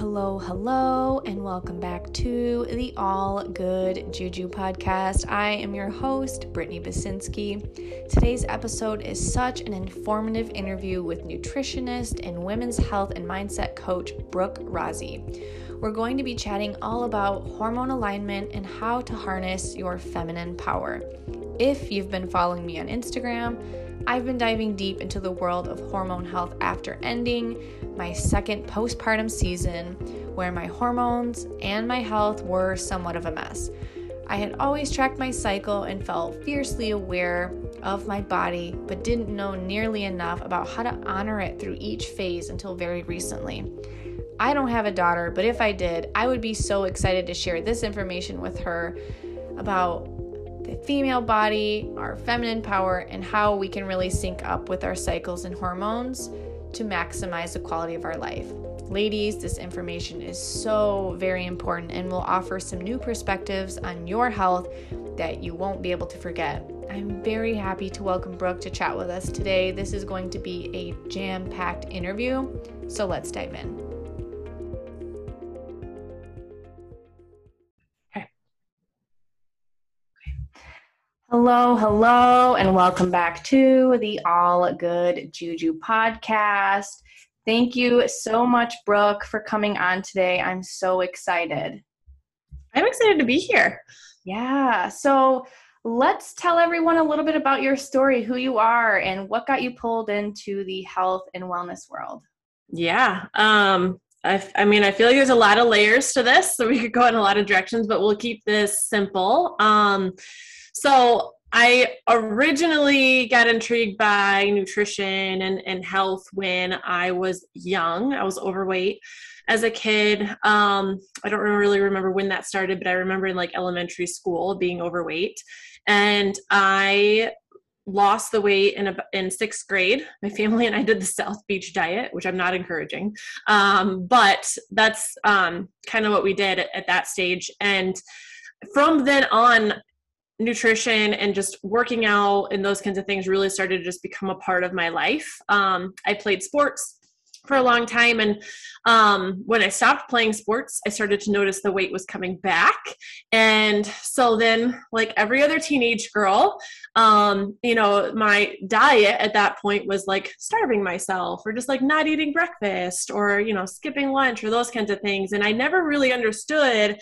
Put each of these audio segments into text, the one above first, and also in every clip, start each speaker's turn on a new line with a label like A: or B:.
A: hello, hello, and welcome back to the All Good Juju podcast. I am your host, Brittany Basinski. Today's episode is such an informative interview with nutritionist and women's health and mindset coach Brooke Rozzi. We're going to be chatting all about hormone alignment and how to harness your feminine power. If you've been following me on Instagram, I've been diving deep into the world of hormone health after ending my second postpartum season, where my hormones and my health were somewhat of a mess. I had always tracked my cycle and felt fiercely aware of my body, but didn't know nearly enough about how to honor it through each phase until very recently. I don't have a daughter, but if I did, I would be so excited to share this information with her about the female body, our feminine power, and how we can really sync up with our cycles and hormones to maximize the quality of our life. Ladies, this information is so very important and will offer some new perspectives on your health that you won't be able to forget. I'm very happy to welcome Brooke to chat with us today. This is going to be a jam packed interview, so let's dive in. Hello, hello, and welcome back to the All Good Juju podcast. Thank you so much, Brooke, for coming on today. I'm so excited.
B: I'm excited to be here.
A: Yeah. So let's tell everyone a little bit about your story, who you are, and what got you pulled into the health and wellness world.
B: Yeah. Um, I, I mean, I feel like there's a lot of layers to this, so we could go in a lot of directions, but we'll keep this simple. Um, so I originally got intrigued by nutrition and, and health when I was young. I was overweight as a kid. Um, I don't really remember when that started, but I remember in like elementary school being overweight. And I lost the weight in a, in sixth grade. My family and I did the South Beach diet, which I'm not encouraging, um, but that's um, kind of what we did at, at that stage. And from then on, nutrition and just working out and those kinds of things really started to just become a part of my life. Um, I played sports for a long time and um, when i stopped playing sports i started to notice the weight was coming back and so then like every other teenage girl um, you know my diet at that point was like starving myself or just like not eating breakfast or you know skipping lunch or those kinds of things and i never really understood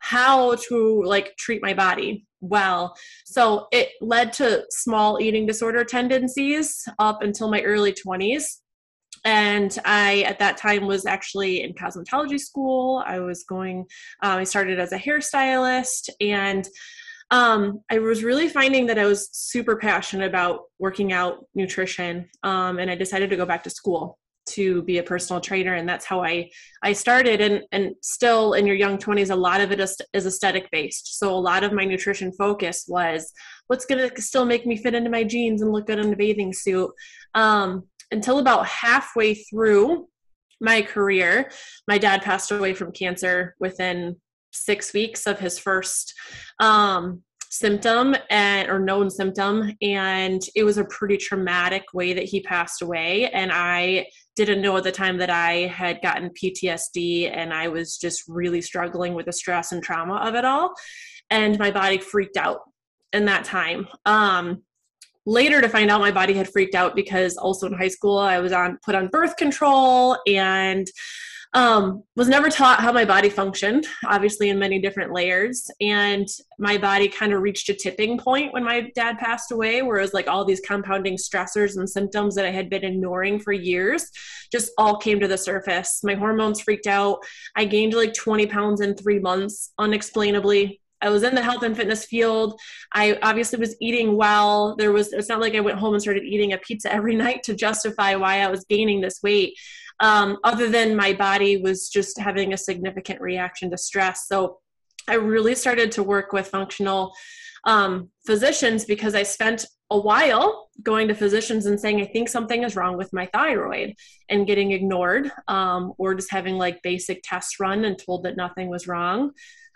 B: how to like treat my body well. So it led to small eating disorder tendencies up until my early 20s. And I, at that time, was actually in cosmetology school. I was going, um, I started as a hairstylist, and um, I was really finding that I was super passionate about working out, nutrition, um, and I decided to go back to school to be a personal trainer and that's how i i started. And and still in your young 20s a lot of it is, is aesthetic based so a lot of my nutrition focus was what's going to still make me fit into my jeans and look good in a bathing suit? Um, until about halfway through my career my dad passed away from cancer within six weeks of his first um, symptom and or known symptom and it was a pretty traumatic way that he passed away and i didn't know at the time that i had gotten ptsd and i was just really struggling with the stress and trauma of it all and my body freaked out in that time. Um later to find out my body had freaked out because also in high school i was on put on birth control and um, was never taught how my body functioned, obviously in many different layers. And my body kind of reached a tipping point when my dad passed away, where it was like all these compounding stressors and symptoms that I had been ignoring for years just all came to the surface. My hormones freaked out. I gained like 20 pounds in three months, unexplainably. I was in the health and fitness field. I obviously was eating well. There was, it's not like I went home and started eating a pizza every night to justify why I was gaining this weight um, other than my body was just having a significant reaction to stress. So I really started to work with functional um, physicians because I spent a while going to physicians and saying, I think something is wrong with my thyroid and getting ignored um, or just having like basic tests run and told that nothing was wrong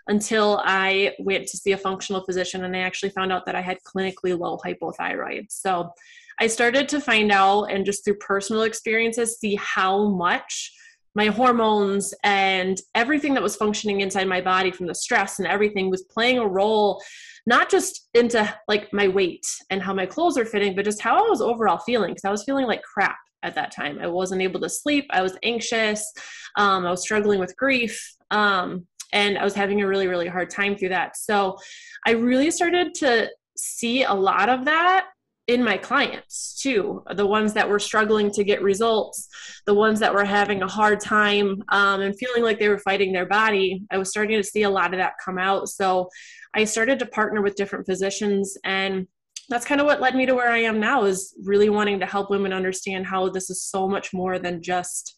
B: until I went to see a functional physician and I actually found out that I had clinically low hypothyroid. So I started to find out and just through personal experiences see how much my hormones and everything that was functioning inside my body from the stress and everything was playing a role not just into like my weight and how my clothes are fitting but just how i was overall feeling because i was feeling like crap at that time. I wasn't able to sleep. I was anxious. Um, i was struggling with grief. Um, and i was having a really really hard time through that. So i really started to see a lot of that in my clients too the ones that were struggling to get results the ones that were having a hard time um, and feeling like they were fighting their body. I was starting to see a lot of that come out. So i started to partner with different physicians and that's kind of what led me to where i am now is really wanting to help women understand how this is so much more than just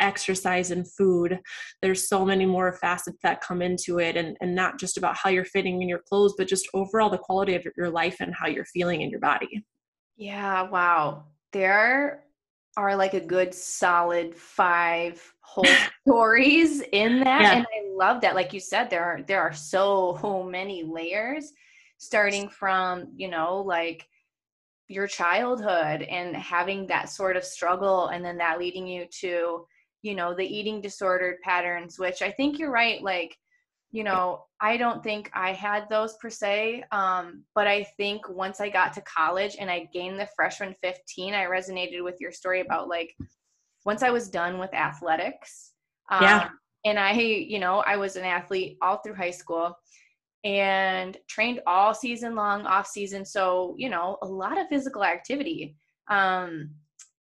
B: exercise and food. There's so many more facets that come into it and, and not just about how you're fitting in your clothes but just overall the quality of your life and how you're feeling in your body.
A: Yeah wow. There are like a good solid five whole stories in that yeah. and i love that. Like you said there are there are so many layers starting from you know like your childhood and having that sort of struggle and then that leading you to you know the eating disordered patterns which i think you're right like you know i don't think i had those per se um, but i think once i got to college and i gained the freshman 15 i resonated with your story about like once i was done with athletics um, yeah. and i you know i was an athlete all through high school and trained all season long off season so you know a lot of physical activity um,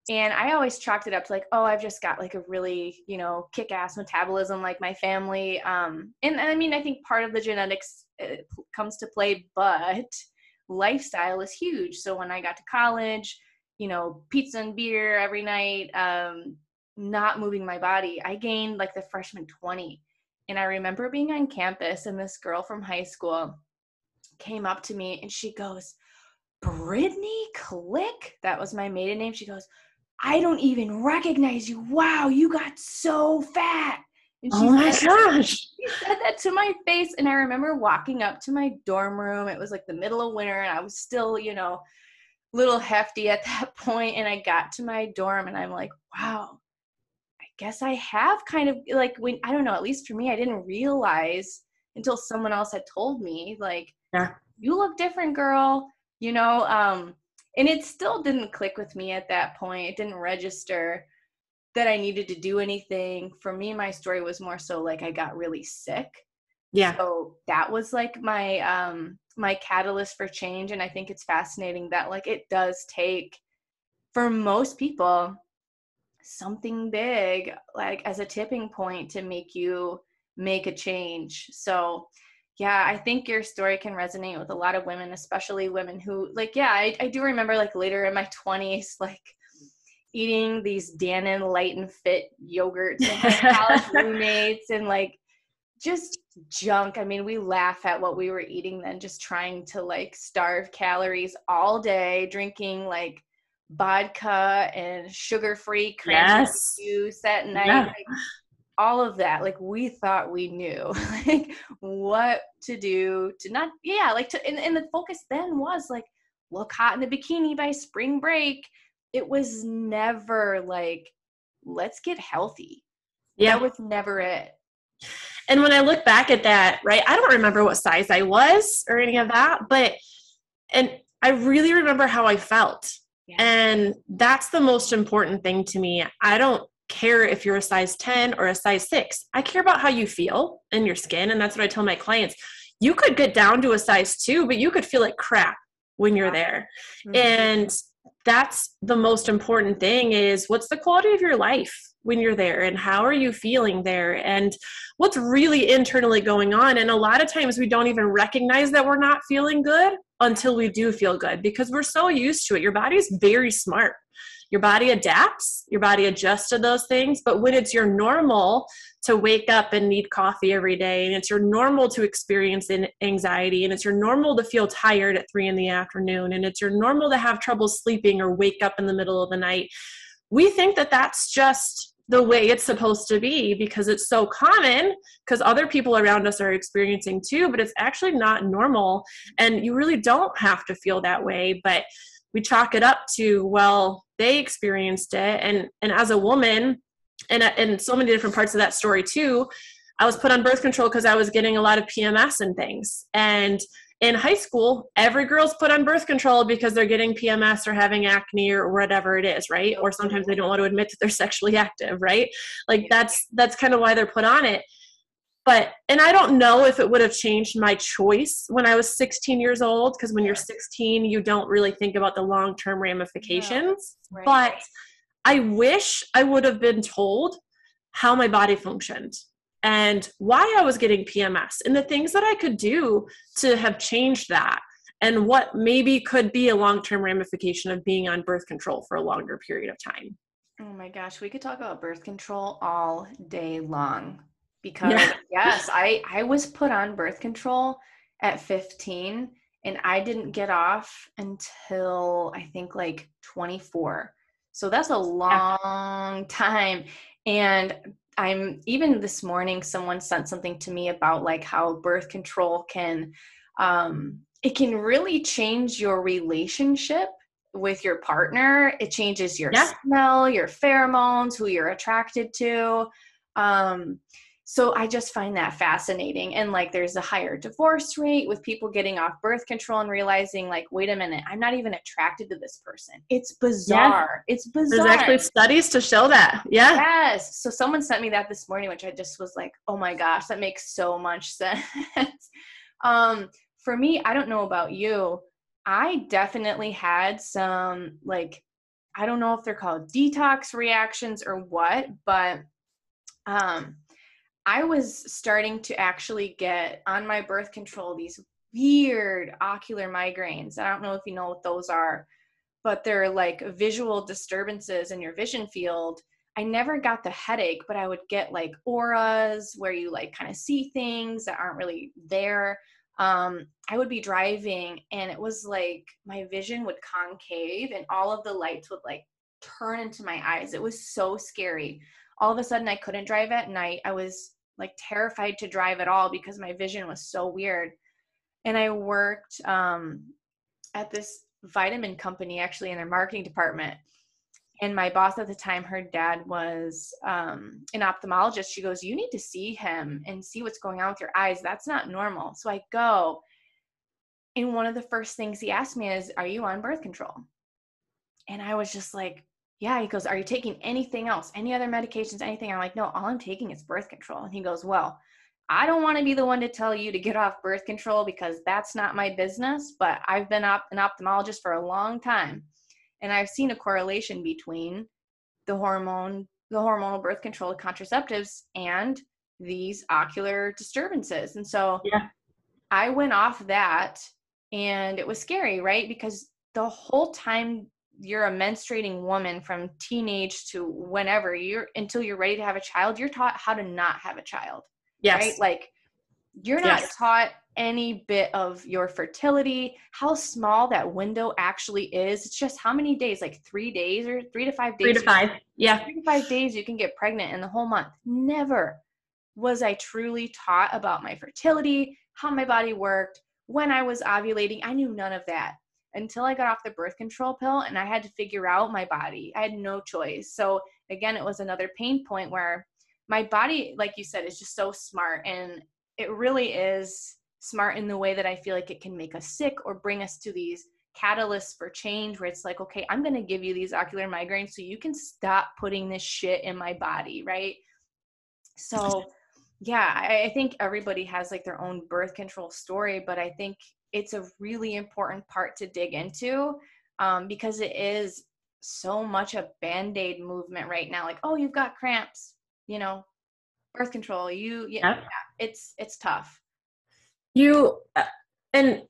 A: and I always chalked it up to like, oh, I've just got like a really, you know, kick ass metabolism like my family. Um, and, and I mean, I think part of the genetics uh, comes to play, but lifestyle is huge. So when I got to college, you know, pizza and beer every night, um, not moving my body, I gained like the freshman 20. And I remember being on campus and this girl from high school came up to me and she goes, Brittany Click, that was my maiden name. She goes, I don't even recognize you. Wow, you got so fat.
B: And she oh my said, gosh.
A: She said that to my face. And I remember walking up to my dorm room. It was like the middle of winter, and I was still, you know, a little hefty at that point. And I got to my dorm and I'm like, wow, I guess I have kind of like when I don't know, at least for me, I didn't realize until someone else had told me, like, yeah. you look different, girl. You know, um, and it still didn't click with me at that point. It didn't register that i needed to do anything. For me my story was more so like i got really sick.
B: Yeah.
A: So that was like my um my catalyst for change. And i think it's fascinating that like it does take for most people something big like as a tipping point to make you make a change. So yeah i think your story can resonate with a lot of women especially women who like yeah i, I do remember like later in my 20s like eating these dannon light and fit yogurts and college roommates and like just junk i mean we laugh at what we were eating then just trying to like starve calories all day drinking like vodka and sugar free
B: yes.
A: juice at night yeah. like, all of that like we thought we knew like what to do to not yeah like to and, and the focus then was like look hot in the bikini by spring break. It was never like let's get healthy. Yeah. That was never it.
B: And when i look back at that right i don't remember what size i was or any of that but and i really remember how i felt. Yeah. and that's the most important thing to me. I don't care if you're a size 10 or a size 6. I care about how you feel in your skin. And that's what I tell my clients. You could get down to a size 2, but you could feel like crap when you're there. Mm-hmm. And that's the most important thing is what's the quality of your life when you're there and how are you feeling there and what's really internally going on and a lot of times we don't even recognize that we're not feeling good until we do feel good because we're so used to it your body's very smart your body adapts, your body adjusts to those things. But when it's your normal to wake up and need coffee every day, and it's your normal to experience anxiety, and it's your normal to feel tired at three in the afternoon, and it's your normal to have trouble sleeping or wake up in the middle of the night, we think that that's just the way it's supposed to be because it's so common because other people around us are experiencing too but it's actually not normal and you really don't have to feel that way but we chalk it up to well they experienced it and and as a woman and and so many different parts of that story too. I was put on birth control because I was getting a lot of PMS and things. And in high school, every girl's put on birth control because they're getting PMS or having acne or whatever it is, right? Or sometimes they don't want to admit that they're sexually active, right? Like that's that's kind of why they're put on it. But and I don't know if it would have changed my choice when I was 16 years old because when you're 16, you don't really think about the long-term ramifications. right. But I wish I would have been told how my body functioned and why I was getting PMS and the things that I could do to have changed that and what maybe could be a long term ramification of being on birth control for a longer period of time.
A: Oh my gosh, we could talk about birth control all day long because yeah. yes, I I was put on birth control at 15 and I didn't get off until I think like 24. So that's a long time and I'm even this morning someone sent something to me about like how birth control can um it can really change your relationship with your partner. It changes your yeah. smell, your pheromones, who you're attracted to. Um so I just find that fascinating. And like there's a higher divorce rate with people getting off birth control and realizing, like, wait a minute, I'm not even attracted to this person. It's bizarre. Yeah. It's bizarre.
B: There's actually studies to show that. Yeah.
A: Yes. So someone sent me that this morning, which I just was like, oh my gosh, that makes so much sense. um, for me, I don't know about you. I definitely had some like I don't know if they're called detox reactions or what, but um I was starting to actually get on my birth control these weird ocular migraines. I don't know if you know what those are, but they're like visual disturbances in your vision field. I never got the headache, but I would get like auras where you like kind of see things that aren't really there. Um, I would be driving and it was like my vision would concave and all of the lights would like turn into my eyes. It was so scary. All of a sudden, I couldn't drive at night. I was like terrified to drive at all because my vision was so weird. And I worked um, at this vitamin company actually in their marketing department. And my boss at the time, her dad was um, an ophthalmologist. She goes, You need to see him and see what's going on with your eyes. That's not normal. So I go. And one of the first things he asked me is, Are you on birth control? And I was just like, yeah, he goes, Are you taking anything else? Any other medications? Anything? I'm like, No, all I'm taking is birth control. And he goes, Well, I don't want to be the one to tell you to get off birth control because that's not my business, but I've been op- an ophthalmologist for a long time. And I've seen a correlation between the hormone, the hormonal birth control contraceptives and these ocular disturbances. And so yeah. I went off that and it was scary, right? Because the whole time you're a menstruating woman from teenage to whenever you're until you're ready to have a child you're taught how to not have a child yes. right? Like you're not yes. taught any bit of your fertility how small that window actually is. It's just how many days like three days or three to five days
B: three to five yeah.
A: three to five days you can get pregnant in the whole month. Never was i truly taught about my fertility how my body worked when i was ovulating. I knew none of that until I got off the birth control pill and I had to figure out my body. I had no choice. So again, it was another pain point where my body, like you said, is just so smart and it really is smart in the way that I feel like it can make us sick or bring us to these catalysts for change where it's like, okay, I'm going to give you these ocular migraines so you can stop putting this shit in my body, right? So, yeah, I, I think everybody has like their own birth control story, but I think it's a really important part to dig into um, because it is so much a band-aid movement right now like oh you've got cramps you know? Birth control you yeah, yeah. it's it's tough.
B: You uh, and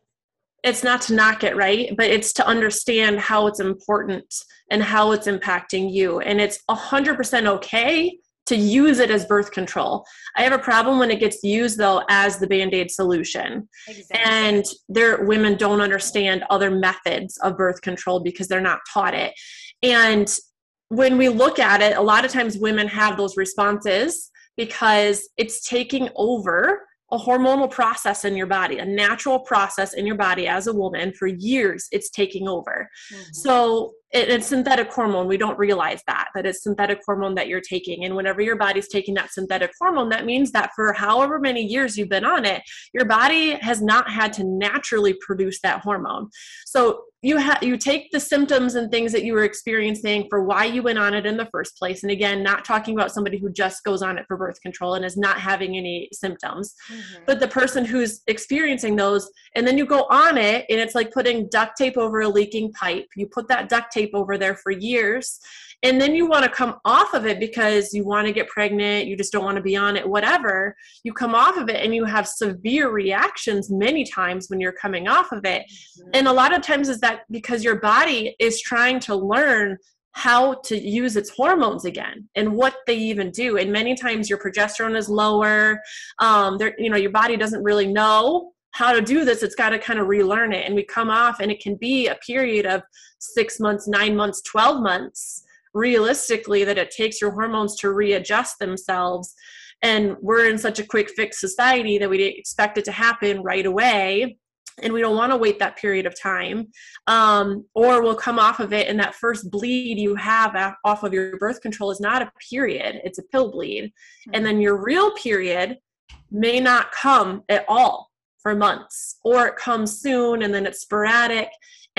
B: it's not to knock it right? But it's to understand how it's important and how it's impacting you and it's 100% okay to use it as birth control. I have a problem when it gets used though as the band-aid solution. Exactly. And there women don't understand other methods of birth control because they're not taught it. And when we look at it, a lot of times women have those responses because it's taking over a hormonal process in your body, a natural process in your body as a woman for years. It's taking over. Mm-hmm. So it, it's synthetic hormone. We don't realize that, that it's synthetic hormone that you're taking. And whenever your body's taking that synthetic hormone, that means that for however many years you've been on it, your body has not had to naturally produce that hormone. So you have you take the symptoms and things that you were experiencing for why you went on it in the first place and again not talking about somebody who just goes on it for birth control and is not having any symptoms mm-hmm. but the person who's experiencing those and then you go on it and it's like putting duct tape over a leaking pipe you put that duct tape over there for years and then you want to come off of it because you want to get pregnant you just don't want to be on it whatever. You come off of it and you have severe reactions many times when you're coming off of it. Mm-hmm. and a lot of times is that because your body is trying to learn how to use its hormones again and what they even do. And many times your progesterone is lower um there you know your body doesn't really know how to do this. It's got to kind of relearn it. And we come off and it can be a period of six months nine months 12 months realistically that it takes your hormones to readjust themselves. And we're in such a quick fix society that we expect it to happen right away. And we don't want to wait that period of time um, or we'll come off of it and that first bleed you have off of your birth control is not a period it's a pill bleed. Mm-hmm. and then your real period may not come at all for months or it comes soon and then it's sporadic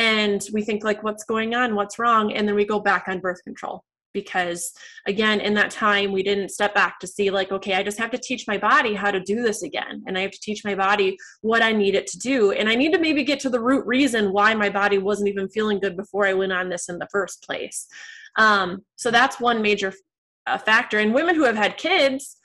B: and we think like what's going on? What's wrong? And then we go back on birth control because again in that time we didn't step back to see like okay i just have to teach my body how to do this again and i have to teach my body what i need it to do and i need to maybe get to the root reason why my body wasn't even feeling good before i went on this in the first place. Um, so that's one major uh, factor and women who have had kids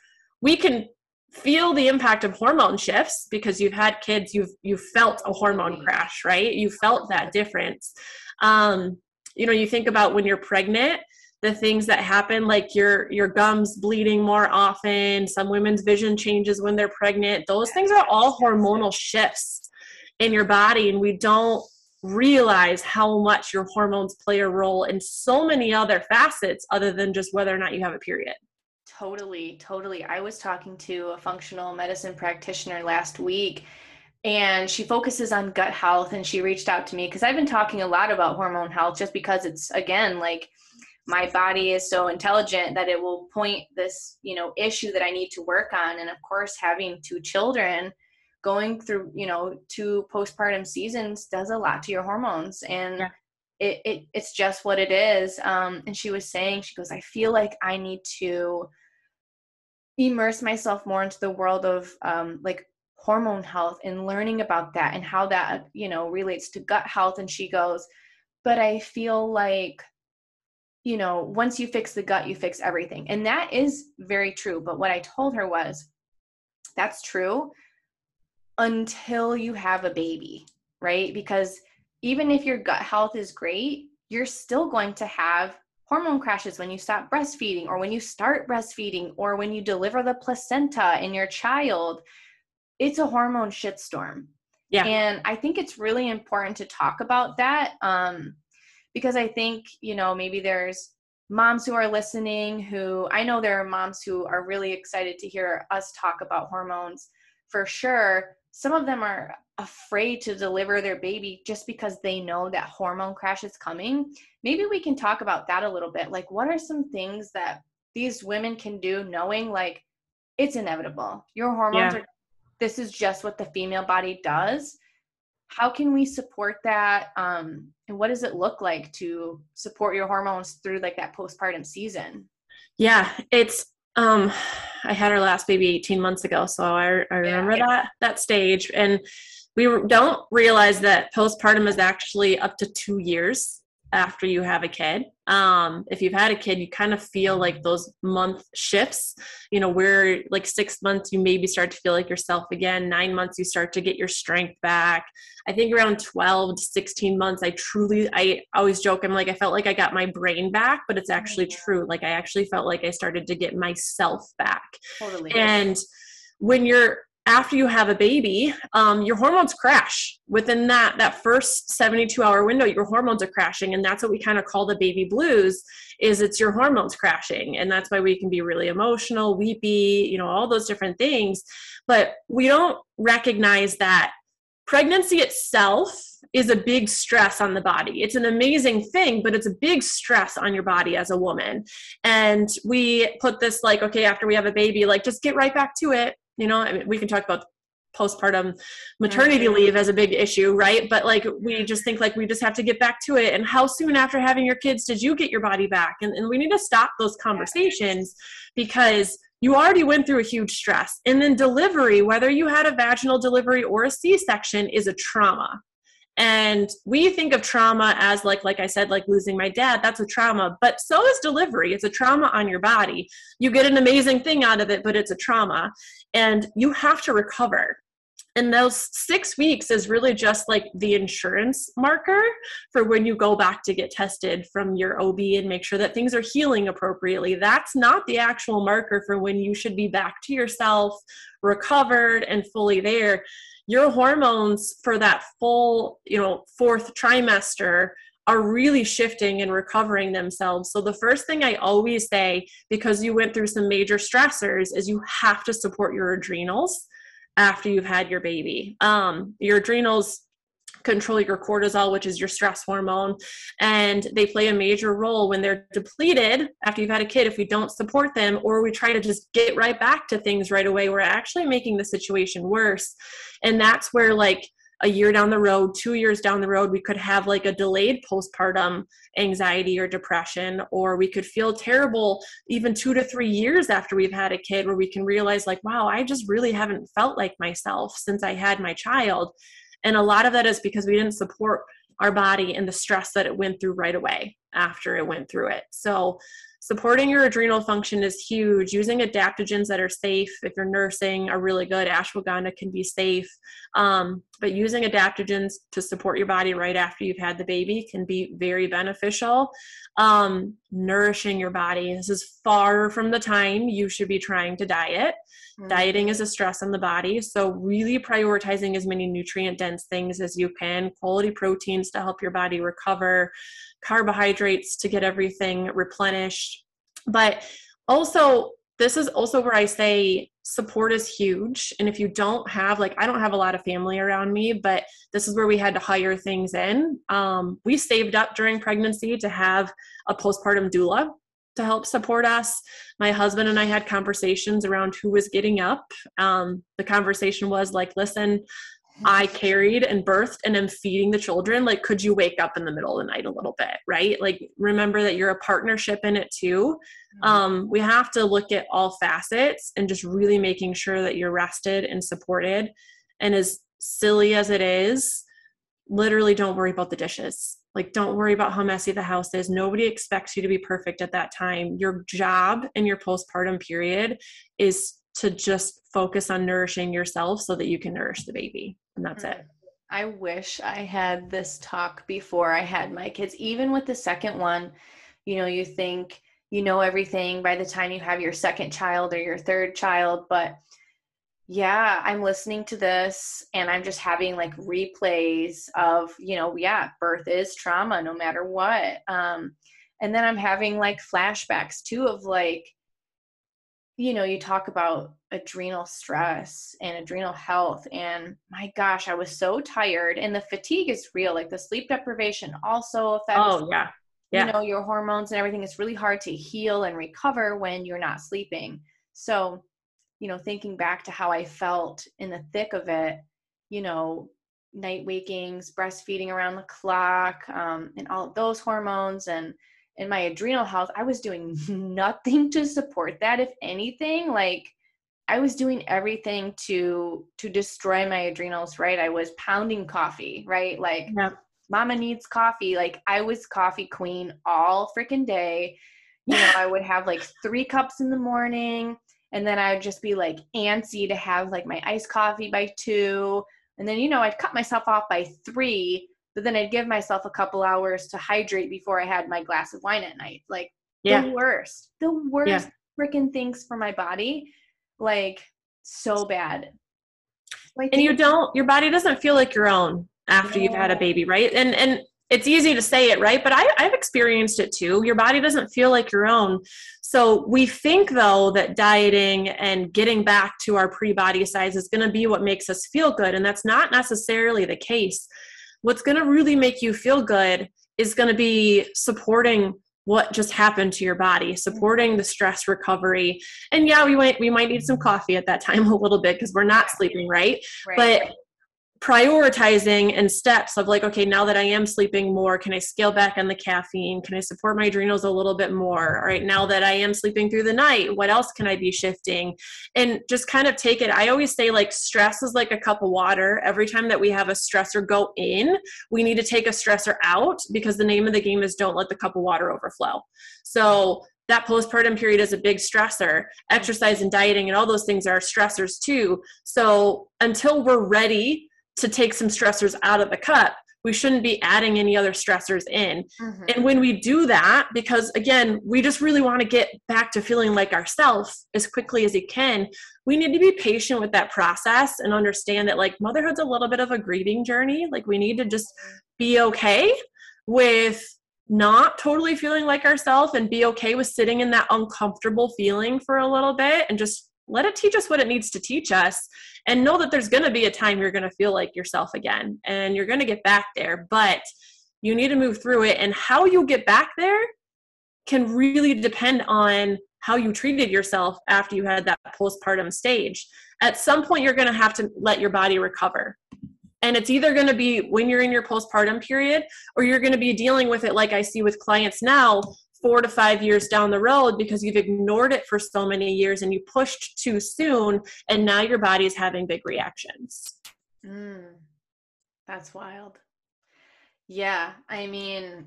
B: we can feel the impact of hormone shifts because you've had kids you've you've felt a hormone crash right? You felt that difference. Um, you know you think about when you're pregnant the things that happen like your your gums bleeding more often some women's vision changes when they're pregnant. Those things are all hormonal shifts in your body and we don't realize how much your hormones play a role in so many other facets other than just whether or not you have a period
A: Totally, totally. I was talking to a functional medicine practitioner last week and she focuses on gut health and she reached out to me because I've been talking a lot about hormone health just because it's again like my body is so intelligent that it will point this, you know, issue that I need to work on and of course having two children going through, you know, two postpartum seasons does a lot to your hormones and yeah it, it it's just what it is um and she was saying she goes i feel like i need to immerse myself more into the world of um like hormone health and learning about that and how that you know relates to gut health and she goes. But i feel like you know once you fix the gut you fix everything. And that is very true. But what i told her was that's true until you have a baby right? Because even if your gut health is great, you're still going to have hormone crashes when you stop breastfeeding or when you start breastfeeding or when you deliver the placenta in your child. It's a hormone shitstorm. Yeah. And I think it's really important to talk about that um, because I think, you know, maybe there's moms who are listening who I know there are moms who are really excited to hear us talk about hormones for sure. Some of them are afraid to deliver their baby just because they know that hormone crash is coming. Maybe we can talk about that a little bit. Like, what are some things that these women can do knowing like it's inevitable? Your hormones yeah. are, this is just what the female body does. How can we support that? Um, and what does it look like to support your hormones through like that postpartum season?
B: Yeah, it's um i had our last baby 18 months ago so i, I remember yeah. that that stage and we don't realize that postpartum is actually up to two years after you have a kid. Um, if you've had a kid, you kind of feel like those month shifts. You know, where like six months, you maybe start to feel like yourself again. Nine months, you start to get your strength back. I think around 12 to 16 months, I truly, I always joke, I'm like, I felt like I got my brain back, but it's actually true. Like, I actually felt like I started to get myself back. Totally. And when you're after you have a baby, um, your hormones crash within that that first 72 hour window. Your hormones are crashing, and that's what we kind of call the baby blues. Is it's your hormones crashing, and that's why we can be really emotional, weepy, you know, all those different things. But we don't recognize that pregnancy itself is a big stress on the body. It's an amazing thing, but it's a big stress on your body as a woman. And we put this like, okay, after we have a baby, like just get right back to it you know I mean, we can talk about postpartum maternity leave as a big issue right? But like we just think like we just have to get back to it. And how soon after having your kids did you get your body back? And, and we need to stop those conversations because you already went through a huge stress. And then delivery whether you had a vaginal delivery or a c-section is a trauma. And we think of trauma as like like i said like losing my dad that's a trauma. But so is delivery. It's a trauma on your body. You get an amazing thing out of it but it's a trauma and you have to recover and those six weeks is really just like the insurance marker for when you go back to get tested from your OB and make sure that things are healing appropriately. That's not the actual marker for when you should be back to yourself, recovered, and fully there your hormones for that full, you know, fourth trimester are really shifting and recovering themselves. So the first thing I always say because you went through some major stressors is you have to support your adrenals after you've had your baby. Um, your adrenals control your cortisol, which is your stress hormone. And they play a major role when they're depleted after you've had a kid. If we don't support them or we try to just get right back to things right away, we're actually making the situation worse. And that's where, like, a year down the road, two years down the road, we could have like a delayed postpartum anxiety or depression, or we could feel terrible even two to three years after we've had a kid, where we can realize, like, wow, I just really haven't felt like myself since I had my child. And a lot of that is because we didn't support our body and the stress that it went through right away after it went through it. So, supporting your adrenal function is huge. Using adaptogens that are safe, if you're nursing, are really good. Ashwagandha can be safe. Um, but using adaptogens to support your body right after you've had the baby can be very beneficial. Um, nourishing your body. This is far from the time you should be trying to diet. Mm-hmm. Dieting is a stress on the body. So, really prioritizing as many nutrient dense things as you can, quality proteins to help your body recover, carbohydrates to get everything replenished. But also, this is also where I say support is huge. And if you don't have, like, I don't have a lot of family around me, but this is where we had to hire things in. Um, we saved up during pregnancy to have a postpartum doula to help support us. My husband and I had conversations around who was getting up. Um, the conversation was like, listen, I carried and birthed and am feeding the children. Like, could you wake up in the middle of the night a little bit, right? Like, remember that you're a partnership in it too. Mm-hmm. Um, we have to look at all facets and just really making sure that you're rested and supported. And as silly as it is, literally don't worry about the dishes like, don't worry about how messy the house is. Nobody expects you to be perfect at that time. Your job in your postpartum period is to just focus on nourishing yourself so that you can nourish the baby. And that's it.
A: I wish I had this talk before I had my kids. Even with the second one, you know, you think you know everything by the time you have your second child or your third child, but yeah i'm listening to this and i'm just having like replays of you know yeah birth is trauma no matter what um and then i'm having like flashbacks too of like you know you talk about adrenal stress and adrenal health and my gosh i was so tired and the fatigue is real like the sleep deprivation also affects
B: oh yeah.
A: yeah. you know your hormones and everything it's really hard to heal and recover when you're not sleeping. So you know, thinking back to how I felt in the thick of it, you know, night wakings, breastfeeding around the clock, um, and all those hormones and and my adrenal health, I was doing nothing to support that. If anything, like I was doing everything to to destroy my adrenals, right? I was pounding coffee, right? Like yep. mama needs coffee. Like I was coffee queen all freaking day. You know, I would have like three cups in the morning and then I would just be like antsy to have like my iced coffee by two. And then, you know, I'd cut myself off by three, but then I'd give myself a couple hours to hydrate before I had my glass of wine at night. Like yeah. the worst, the worst yeah. freaking things for my body. Like so bad.
B: Like, and you don't your body doesn't feel like your own after you've had a baby right and and it's easy to say it right but I, i've experienced it too your body doesn't feel like your own so we think though that dieting and getting back to our pre-body size is going to be what makes us feel good and that's not necessarily the case what's going to really make you feel good is going to be supporting what just happened to your body supporting the stress recovery. And yeah we might we might need some coffee at that time a little bit because we're not sleeping right, right. But prioritizing and steps of like okay now that i am sleeping more can i scale back on the caffeine? Can i support my adrenals a little bit more? All right now that i am sleeping through the night what else can i be shifting? And just kind of take it i always say like stress is like a cup of water. Every time that we have a stressor go in we need to take a stressor out because the name of the game is don't let the cup of water overflow. So that postpartum period is a big stressor. Exercise and dieting and all those things are stressors too. So until we're ready to take some stressors out of the cup we shouldn't be adding any other stressors in mm-hmm. and when we do that because again we just really want to get back to feeling like ourselves as quickly as you can we need to be patient with that process and understand that like motherhood's a little bit of a grieving journey like we need to just be okay with not totally feeling like ourselves and be okay with sitting in that uncomfortable feeling for a little bit and just let it teach us what it needs to teach us and know that there's going to be a time you're going to feel like yourself again and you're going to get back there but you need to move through it. And how you get back there can really depend on how you treated yourself after you had that postpartum stage. At some point you're going to have to let your body recover. And it's either going to be when you're in your postpartum period or you're going to be dealing with it like i see with clients now four to five years down the road because you've ignored it for so many years and you pushed too soon and now your body is having big reactions.
A: Mm, that's wild. Yeah i mean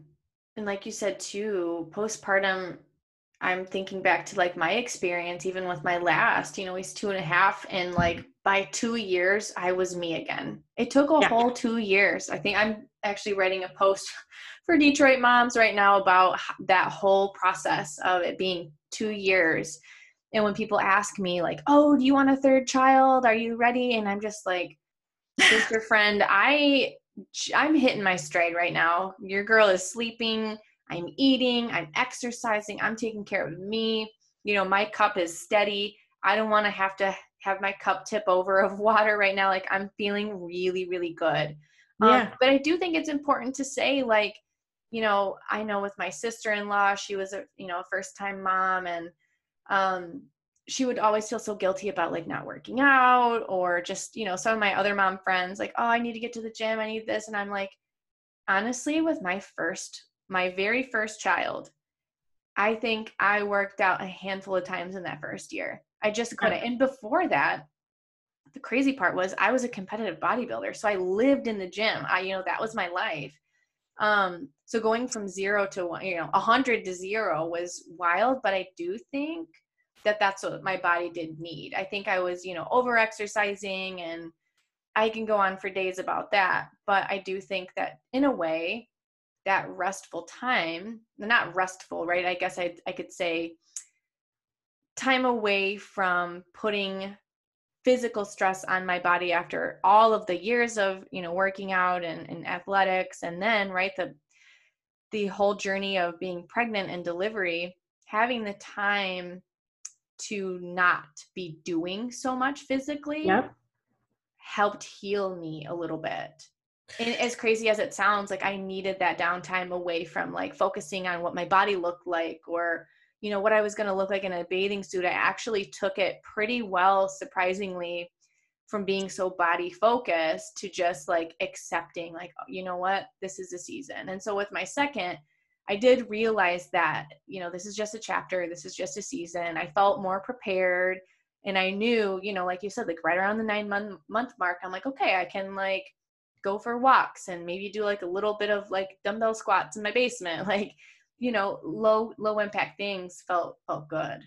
A: and like you said too postpartum i'm thinking back to like my experience even with my last you know he's two and a half and like by two years i was me again. It took a yeah. whole two years. I think i'm actually writing a post for Detroit moms right now about that whole process of it being two years. And when people ask me, like, oh, do you want a third child? Are you ready? And I'm just like, sister friend, I I'm hitting my stride right now. Your girl is sleeping, I'm eating, I'm exercising, I'm taking care of me. You know, my cup is steady. I don't want to have to have my cup tip over of water right now. Like I'm feeling really, really good. Yeah. Um, but I do think it's important to say, like, you know, I know with my sister-in-law, she was a, you know, a first-time mom and um she would always feel so guilty about like not working out or just, you know, some of my other mom friends like, "Oh, I need to get to the gym. I need this." And I'm like, honestly, with my first my very first child, I think I worked out a handful of times in that first year. I just couldn't. And before that, the crazy part was I was a competitive bodybuilder. So I lived in the gym. I, you know, that was my life. Um, so going from zero to one, you know, a hundred to zero was wild, but I do think that that's what my body did need. I think I was, you know, over exercising and I can go on for days about that. But I do think that in a way, that restful time, not restful, right? I guess I, I could say time away from putting physical stress on my body after all of the years of you know working out and, and athletics and then right the the whole journey of being pregnant and delivery having the time to not be doing so much physically yep. helped heal me a little bit and as crazy as it sounds like i needed that downtime away from like focusing on what my body looked like or you know what I was going to look like in a bathing suit. I actually took it pretty well, surprisingly, from being so body focused to just like accepting, like, oh, you know what, this is a season. And so with my second, I did realize that, you know, this is just a chapter, this is just a season. I felt more prepared. And I knew, you know, like you said, like right around the nine month month mark, I'm like, okay, I can like go for walks and maybe do like a little bit of like dumbbell squats in my basement. Like you know low low impact things felt felt good.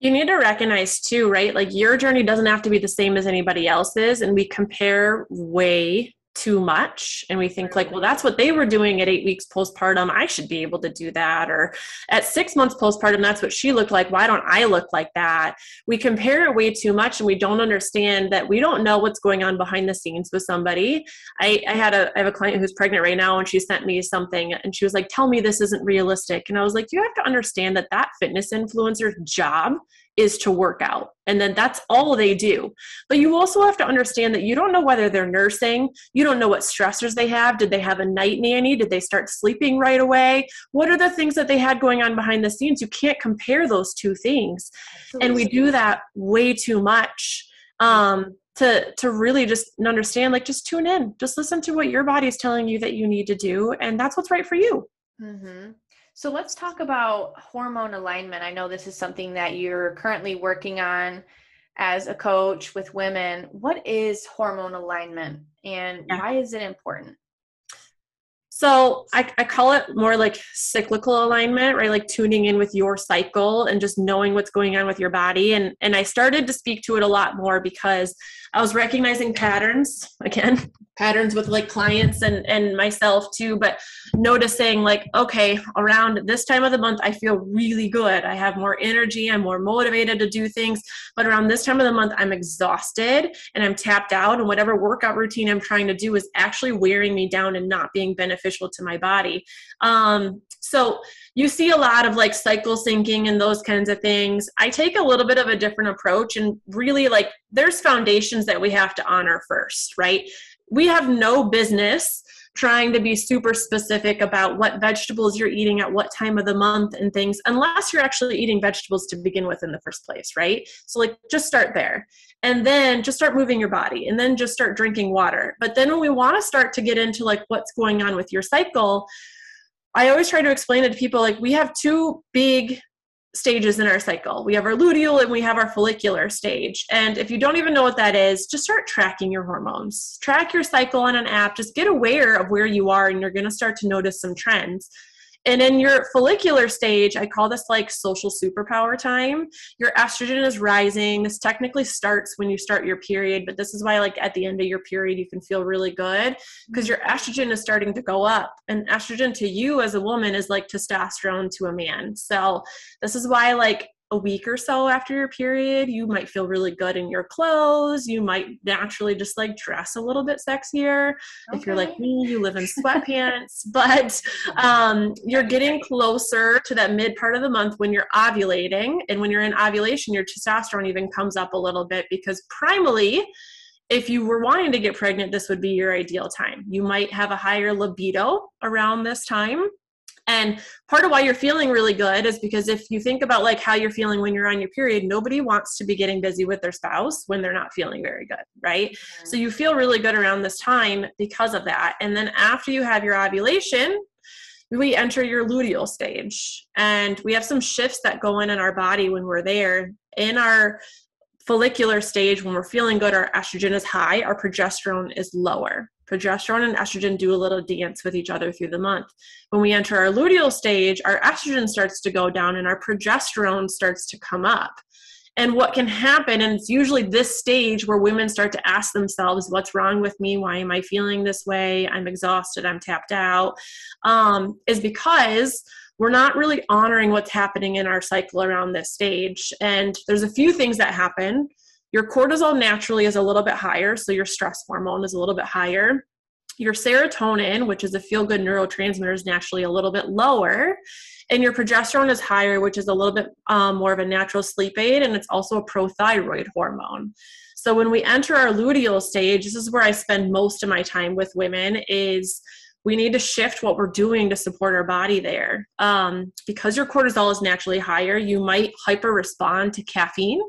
B: You need to recognize too right? Like your journey doesn't have to be the same as anybody else's and we compare way too much. And we think like well that's what they were doing at eight weeks postpartum. I should be able to do that. Or at six months postpartum that's what she looked like. Why don't i look like that? We compare it way too much and we don't understand that we don't know what's going on behind the scenes with somebody. I, I had a i have a client who's pregnant right now and she sent me something and she was like tell me this isn't realistic. And i was like you have to understand that that fitness influencer's job is to work out. And then that's all they do. But you also have to understand that you don't know whether they're nursing. You don't know what stressors they have. Did they have a night nanny? Did they start sleeping right away? What are the things that they had going on behind the scenes? You can't compare those two things. And we do that way too much. Um, to to really just understand like just tune in just listen to what your body is telling you that you need to do and that's what's right for you
A: mm-hmm. So let's talk about hormone alignment. I know this is something that you're currently working on as a coach with women. What is hormone alignment and why is it important?
B: So I, I call it more like cyclical alignment, right? Like tuning in with your cycle and just knowing what's going on with your body. And and I started to speak to it a lot more because I was recognizing patterns again, patterns with like clients and and myself too but noticing like okay around this time of the month i feel really good. I have more energy i'm more motivated to do things but around this time of the month i'm exhausted and i'm tapped out and whatever workout routine i'm trying to do is actually wearing me down and not being beneficial to my body. Um, so you see a lot of like cycle syncing and those kinds of things. I take a little bit of a different approach and really like there's foundations that we have to honor first right we have no business trying to be super specific about what vegetables you're eating at what time of the month and things unless you're actually eating vegetables to begin with in the first place right? So like just start there. And then just start moving your body and then just start drinking water. But then when we want to start to get into like what's going on with your cycle i always try to explain it to people like we have two big stages in our cycle. We have our luteal and we have our follicular stage. And if you don't even know what that is, just start tracking your hormones. Track your cycle on an app. Just get aware of where you are and you're going to start to notice some trends. And in your follicular stage, I call this like social superpower time. Your estrogen is rising. This technically starts when you start your period, but this is why, like, at the end of your period, you can feel really good because your estrogen is starting to go up. And estrogen to you as a woman is like testosterone to a man. So, this is why, like, a week or so after your period, you might feel really good in your clothes. You might naturally just like dress a little bit sexier. Okay. If you're like me, you live in sweatpants, but um, you're getting closer to that mid part of the month when you're ovulating. And when you're in ovulation, your testosterone even comes up a little bit because primally, if you were wanting to get pregnant, this would be your ideal time. You might have a higher libido around this time and part of why you're feeling really good is because if you think about like how you're feeling when you're on your period, nobody wants to be getting busy with their spouse when they're not feeling very good, right? Mm-hmm. So you feel really good around this time because of that. And then after you have your ovulation, we enter your luteal stage and we have some shifts that go in in our body when we're there in our follicular stage when we're feeling good our estrogen is high our progesterone is lower progesterone and estrogen do a little dance with each other through the month. When we enter our luteal stage, our estrogen starts to go down and our progesterone starts to come up. And what can happen, and it's usually this stage where women start to ask themselves, What's wrong with me? Why am I feeling this way? I'm exhausted, I'm tapped out, um, is because we're not really honoring what's happening in our cycle around this stage. And there's a few things that happen your cortisol naturally is a little bit higher, so your stress hormone is a little bit higher. Your serotonin, which is a feel good neurotransmitter, is naturally a little bit lower. And your progesterone is higher, which is a little bit um, more of a natural sleep aid, and it's also a prothyroid hormone. So when we enter our luteal stage, this is where I spend most of my time with women, is we need to shift what we're doing to support our body there. Um, because your cortisol is naturally higher, you might hyper respond to caffeine.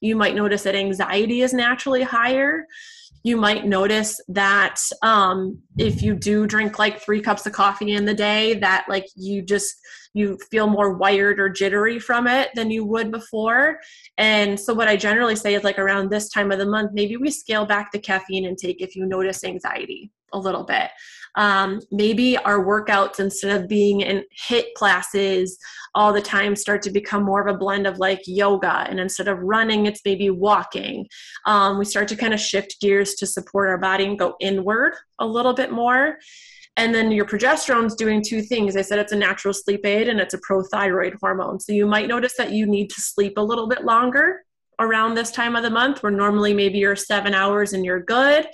B: You might notice that anxiety is naturally higher. You might notice that um, if you do drink like three cups of coffee in the day, that like you just you feel more wired or jittery from it than you would before. And so what I generally say is like around this time of the month, maybe we scale back the caffeine intake if you notice anxiety a little bit. Um, maybe our workouts, instead of being in HIIT classes all the time, start to become more of a blend of like yoga. And instead of running, it's maybe walking. Um, we start to kind of shift gears to support our body and go inward a little bit more. And then your progesterone's doing two things. I said it's a natural sleep aid and it's a prothyroid hormone. So you might notice that you need to sleep a little bit longer around this time of the month, where normally maybe you're seven hours and you're good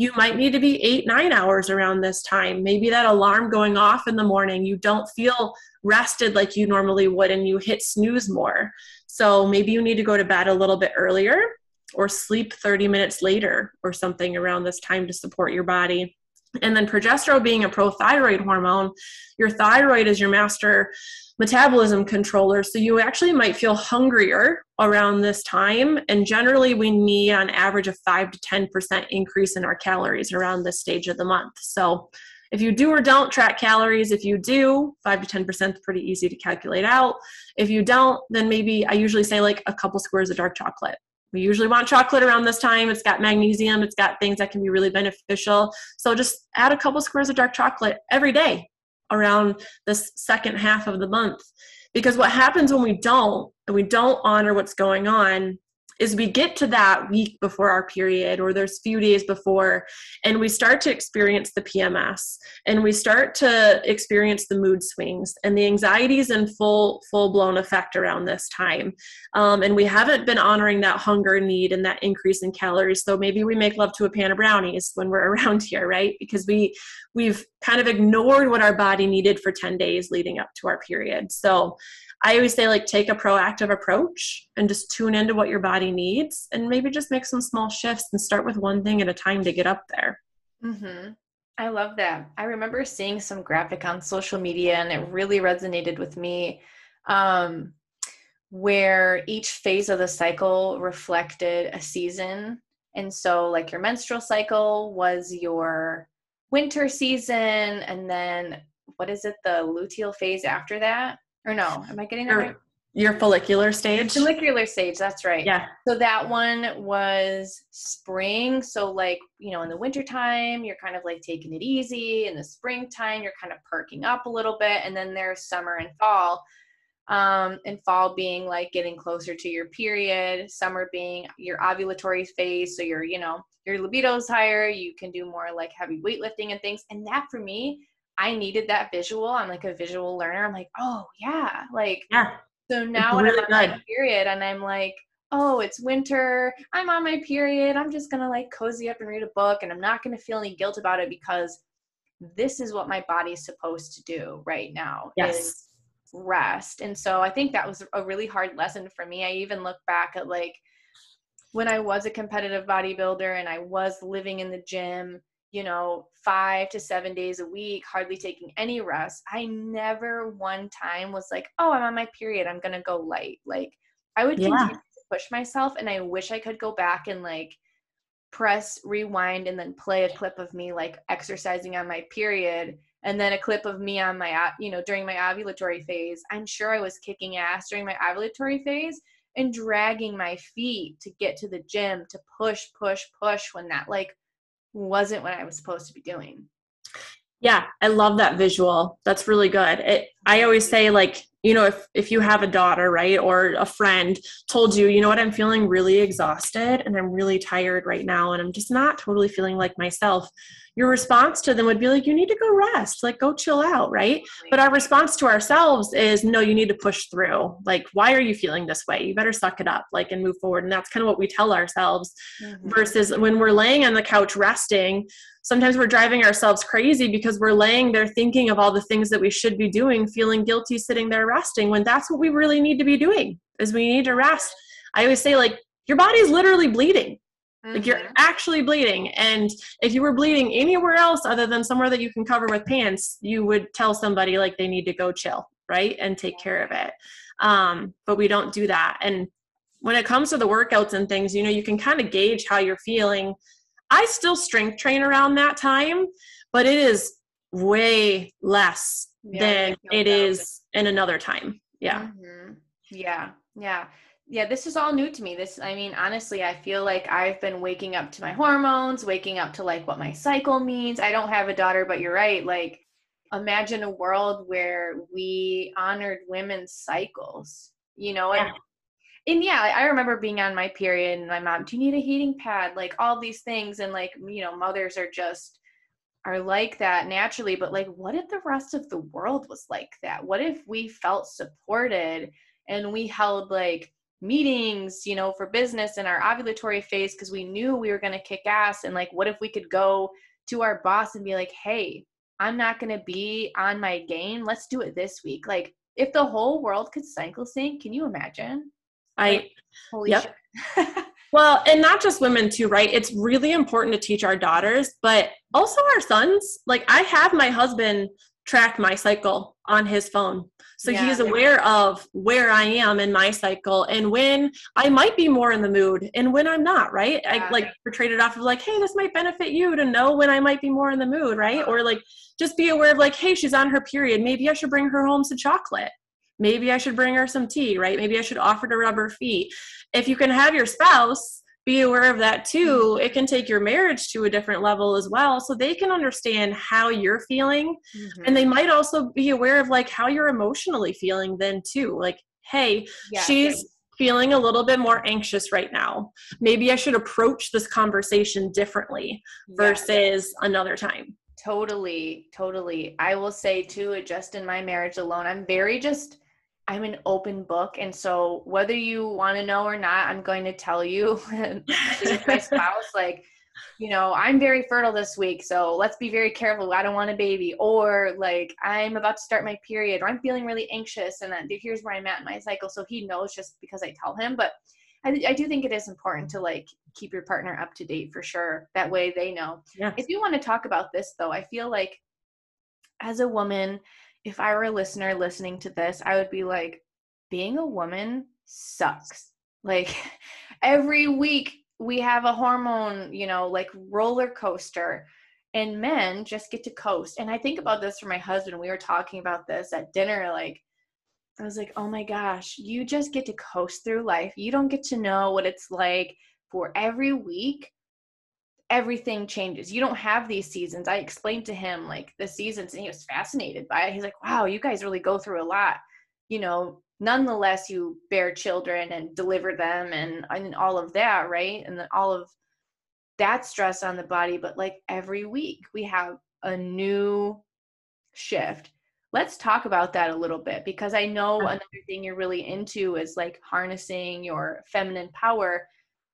B: you might need to be eight, nine hours around this time. Maybe that alarm going off in the morning, you don't feel rested like you normally would and you hit snooze more. So maybe you need to go to bed a little bit earlier or sleep 30 minutes later or something around this time to support your body. And then progesterone being a prothyroid hormone, your thyroid is your master metabolism controller. So you actually might feel hungrier around this time. And generally, we need on average a 5 to 10% increase in our calories around this stage of the month. So if you do or don't track calories, if you do, 5 to 10% is pretty easy to calculate out. If you don't, then maybe I usually say like a couple squares of dark chocolate. We usually want chocolate around this time. It's got magnesium, it's got things that can be really beneficial. So just add a couple squares of dark chocolate every day around the second half of the month. Because what happens when we don't, and we don't honor what's going on, is we get to that week before our period or there's few days before and we start to experience the PMS and we start to experience the mood swings and the anxieties in full full blown effect around this time um, and we haven't been honoring that hunger need and that increase in calories so maybe we make love to a pan of brownies when we're around here right because we we've kind of ignored what our body needed for 10 days leading up to our period so I always say like take a proactive approach and just tune into what your body needs and maybe just make some small shifts and start with one thing at a time to get up there.
A: Mm-hmm. I love that. I remember seeing some graphic on social media and it really resonated with me um, where each phase of the cycle reflected a season. And so, like, your menstrual cycle was your winter season, and then what is it, the luteal phase after that? Or no, am I getting that right?
B: Your follicular stage?
A: Follicular stage, that's right.
B: Yeah.
A: So that one was spring. So, like, you know, in the wintertime, you're kind of like taking it easy. In the springtime, you're kind of perking up a little bit. And then there's summer and fall. Um, and fall being like getting closer to your period, summer being your ovulatory phase. So, your, you know, your libido is higher. You can do more like heavy weightlifting and things. And that for me I needed that visual. I'm like a visual learner. I'm like, oh yeah, like
B: yeah.
A: So now when really I'm on my period and I'm like, oh, it's winter. I'm on my period. I'm just gonna like cozy up and read a book, and I'm not gonna feel any guilt about it because this is what my body's supposed to do right now.
B: Yes.
A: Rest. And so I think that was a really hard lesson for me. I even look back at like when I was a competitive bodybuilder and I was living in the gym you know, five to seven days a week, hardly taking any rest, I never one time was like, oh, I'm on my period. I'm going to go light. Like, I would yeah. continue to push myself. And I wish I could go back and like press rewind and then play a clip of me like exercising on my period and then a clip of me on my you know during my ovulatory phase i'm sure i was kicking ass during my ovulatory phase and dragging my feet to get to the gym to push push push when that like wasn't what I was supposed to be doing.
B: Yeah, I love that visual. That's really good. It, I always say like, you know, if if you have a daughter, right, or a friend told you, you know what, I'm feeling really exhausted and I'm really tired right now and I'm just not totally feeling like myself your response to them would be like you need to go rest. Like go chill out right? But our response to ourselves is no you need to push through. Like why are you feeling this way? You better suck it up like and move forward. And that's kind of what we tell ourselves mm-hmm. versus when we're laying on the couch resting sometimes we're driving ourselves crazy because we're laying there thinking of all the things that we should be doing feeling guilty sitting there resting when that's what we really need to be doing is we need to rest i always say like your body's literally bleeding Mm-hmm. Like you're mm-hmm. actually bleeding. And if you were bleeding anywhere else other than somewhere that you can cover with pants, you would tell somebody like they need to go chill, right? And take care of it. Um, but we don't do that. And when it comes to the workouts and things, you know, you can kind of gauge how you're feeling. I still strength train around that time, but it is way less yeah, than it is in another time. Yeah.
A: Mm-hmm. Yeah. Yeah yeah, this is all new to me. This, I mean, honestly, I feel like I've been waking up to my hormones, waking up to like what my cycle means. I don't have a daughter, but you're right. Like, imagine a world where we honored women's cycles, you know? Yeah. And, and yeah, I remember being on my period and my mom, do you need a heating pad? Like, all these things. And like, you know, mothers are just, are like that naturally. But like, what if the rest of the world was like that? What if we felt supported and we held like, meetings, you know, for business in our ovulatory phase because we knew we were going to kick ass. And like, what if we could go to our boss and be like, hey, I'm not going to be on my game. Let's do it this week. Like, if the whole world could cycle sync, can you imagine?
B: I, like, holy yep. well, and not just women too, right? It's really important to teach our daughters, but also our sons. Like, I have my husband track my cycle on his phone. So yeah, he's aware of where I am in my cycle and when I might be more in the mood and when I'm not, right? Yeah. I like portrayed it off of like, hey, this might benefit you to know when I might be more in the mood, right? Uh-huh. Or like just be aware of like, hey, she's on her period. Maybe I should bring her home some chocolate. Maybe I should bring her some tea, right? Maybe I should offer to rub her feet. If you can have your spouse be aware of that too mm-hmm. it can take your marriage to a different level as well so they can understand how you're feeling mm-hmm. and they might also be aware of like how you're emotionally feeling then too like hey yeah, she's feeling a little bit more anxious right now maybe i should approach this conversation differently versus yeah. another time
A: totally totally i will say too just in my marriage alone i'm very just I'm an open book. And so whether you want to know or not, I'm going to tell you my spouse, like, you know, I'm very fertile this week, so let's be very careful. I don't want a baby. Or like I'm about to start my period, or I'm feeling really anxious, and here's where I'm at in my cycle. So he knows just because I tell him. But I, I do think it is important to like keep your partner up to date for sure. That way they know. Yeah. If you want to talk about this though, I feel like as a woman, if I were a listener listening to this, I would be like, being a woman sucks. Like every week we have a hormone, you know, like roller coaster. And men just get to coast. And I think about this for my husband. We were talking about this at dinner. Like, I was like, oh my gosh, you just get to coast through life. You don't get to know what it's like for every week everything changes. You don't have these seasons. I explained to him like the seasons and he was fascinated by it. He's like, wow, you guys really go through a lot. You know, nonetheless, you bear children and deliver them and, and all of that, right? And all of that stress on the body. But like every week, we have a new shift. Let's talk about that a little bit because I know another thing you're really into is like harnessing your feminine power.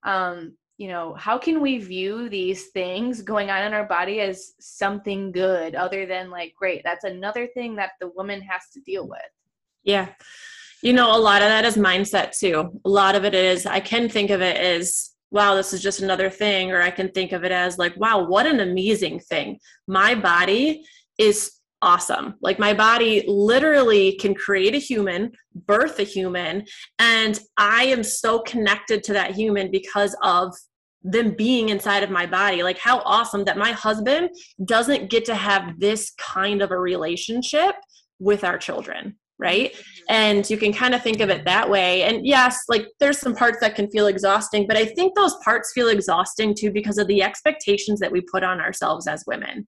A: Um, you know, how can we view these things going on in our body as something good other than like, great, that's another thing that the woman has to deal with?
B: Yeah. You know, a lot of that is mindset too. A lot of it is, I can think of it as, wow, this is just another thing, or I can think of it as like, wow, what an amazing thing. My body is awesome. Like my body literally can create a human, birth a human, and I am so connected to that human because of them being inside of my body. Like how awesome that my husband doesn't get to have this kind of a relationship with our children right? And you can kind of think of it that way. And yes like there's some parts that can feel exhausting but i think those parts feel exhausting too because of the expectations that we put on ourselves as women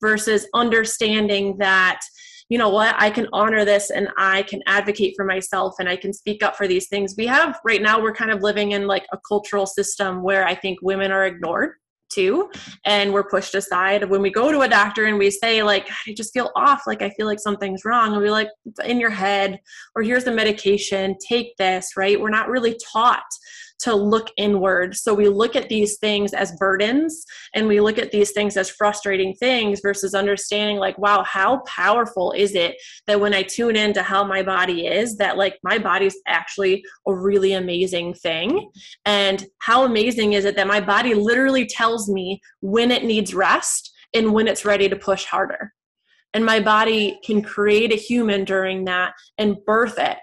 B: versus understanding that you know what i can honor this and i can advocate for myself and i can speak up for these things. We have right now we're kind of living in like a cultural system where i think women are ignored too and we're pushed aside. When we go to a doctor and we say like i just feel off like i feel like something's wrong and we're like in your head or here's the medication take this right? We're not really taught to look inward. So we look at these things as burdens and we look at these things as frustrating things versus understanding, like, wow, how powerful is it that when I tune into how my body is, that like my body's actually a really amazing thing. And how amazing is it that my body literally tells me when it needs rest and when it's ready to push harder and my body can create a human during that and birth it